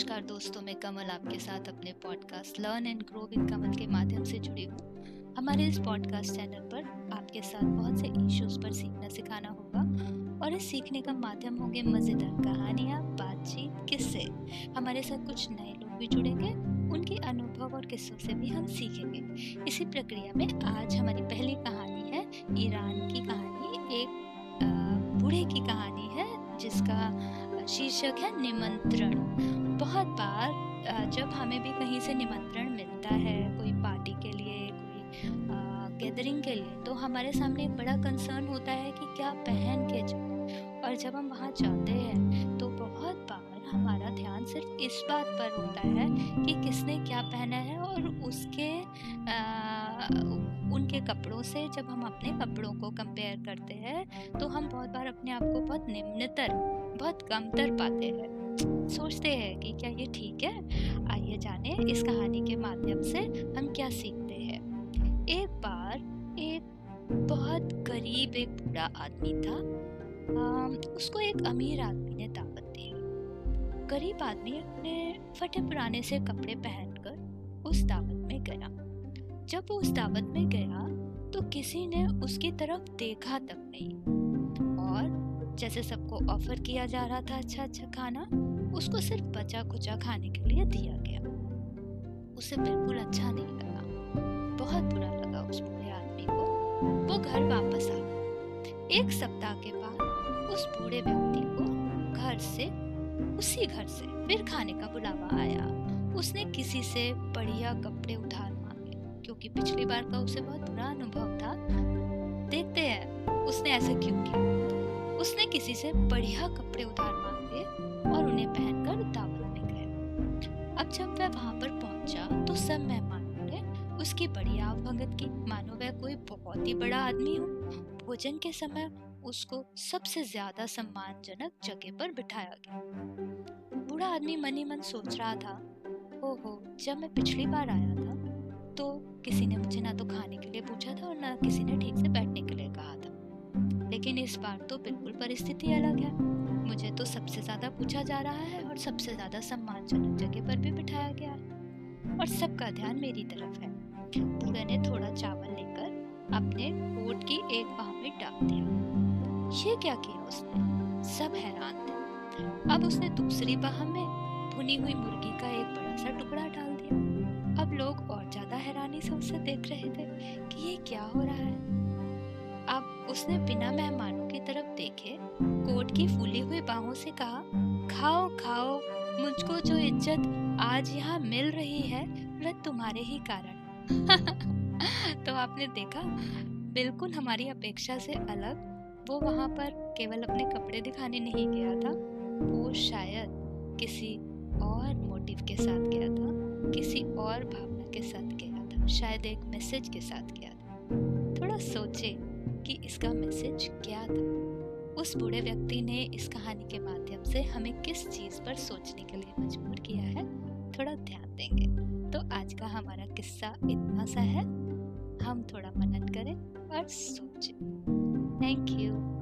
नमस्कार दोस्तों, मैं कमल आपके साथ अपने podcast learn and grow with Kamal के माध्यम से जुड़ी हूँ। हमारे इस पॉडकास्ट चैनल पर आपके साथ बहुत से इश्यूज़ पर सीखना सिखाना होगा और इस सीखने का माध्यम होंगे मज़ेदार कहानियाँ, बातचीत, किस्से। हमारे साथ कुछ नए लोग भी जुड़ेंगे, उनके अनुभव और किस्सों से भी हम सीखेंगे। इसी प्रक्रिया में आज हमारी पहली कहानी है, ईरान की कहानी, एक बूढ़े की कहानी है, जिसका शीर्षक है निमंत्रण। बहुत बार जब हमें भी कहीं से निमंत्रण मिलता है कोई पार्टी के लिए कोई गैदरिंग के लिए तो हमारे सामने एक बड़ा कंसर्न होता है कि क्या पहन के जाए और जब हम वहाँ जाते हैं तो बहुत बार हमारा ध्यान सिर्फ़ इस बात पर होता है कि किसने क्या पहना है और उसके आ, उनके कपड़ों से जब हम अपने कपड़ों को कंपेयर करते हैं तो हम बहुत बार अपने आप को बहुत निम्नतर बहुत कमतर पाते हैं। सोचते हैं कि क्या ये ठीक है? आइए जाने इस कहानी के माध्यम से हम क्या सीखते हैं। एक बार एक बहुत गरीब एक बूढ़ा आदमी था। आ, उसको एक अमीर आदमी ने दावत दी। गरीब आदमी अपने फटे पुराने से कपड़े पहनकर उस दावत में गया। जब वो उस दावत में गया तो किसी ने उसकी तरफ़ देखा तक नहीं। और जैसे सबको ऑफ़र किया जा रहा था अच्छा अच्छा खाना, उसको सिर्फ़ बचा खुचा खाने के लिए दिया गया। उसे बिल्कुल अच्छा नहीं लगा। बहुत बुरा लगा उस बूढ़े आदमी को। वो घर वापस आ गया। एक सप्ताह के बाद उस बूढ़े व्यक्ति को घर से, उसी घर से फिर खाने का बुलावा आया। उसने किसी से बढ़िया कपड़े उधार मांगे, क्योंकि पिछली बार का उसे बहुत बुरा अनुभव था। देखते हैं, उसने ऐसा क्यों किया? उसने किसी से बढ़िया कपड़े उधार मांगे और उन्हें पहनकर दावत में गया अब जब वह वहाँ पर पहुँचा तो सब मेहमानों ने उसकी बढ़िया आवभगत की, मानो वह कोई बहुत ही बड़ा आदमी हो। भोजन के समय उसको सबसे ज़्यादा सम्मानजनक जगह पर बिठाया गया। बूढ़ा आदमी मनी मन सोच रहा था, ओहो, जब मैं पिछली बार आया था तो किसी ने मुझे ना तो खाने के लिए पूछा था और ना किसी ने ठीक से था लेकिन इस बार तो बिल्कुल परिस्थिति अलग है। मुझे तो सबसे ज़्यादा पूछा जा रहा है और सबसे ज़्यादा सम्मानजनक जगह पर भी बिठाया गया है। और सबका ध्यान मेरी तरफ़ है। बूढ़े ने थोड़ा चावल लेकर अपने कोट की एक बाह में डाल दिया। ये क्या किया उसने? सब हैरान थे। अब उसने दूसरी बाह में भुनी हुई मुर्गी का एक बड़ा सा टुकड़ा डाल दिया। अब लोग और ज़्यादा हैरानी से उसे देख रहे थे कि ये क्या हो रहा है। उसने बिना मेहमानों की तरफ़ देखे, कोट की फूली हुई बाहों से कहा, खाओ खाओ, मुझको जो इज़्ज़त आज यहाँ मिल रही है, वह तुम्हारे ही कारण तो आपने देखा, बिल्कुल हमारी अपेक्षा से अलग, वो वहाँ पर केवल अपने कपड़े दिखाने नहीं गया था, वो शायद किसी और मोटिव के साथ गया था, किसी और भावना के साथ गया था, शायद एक मैसेज के साथ गया था। थोड़ा सोचे। कि इसका मैसेज क्या था? उस बूढ़े व्यक्ति ने इस कहानी के माध्यम से हमें किस चीज़ पर सोचने के लिए मजबूर किया है, थोड़ा ध्यान देंगे। तो आज का हमारा किस्सा इतना सा है। हम थोड़ा मनन करें और सोचें। Thank you.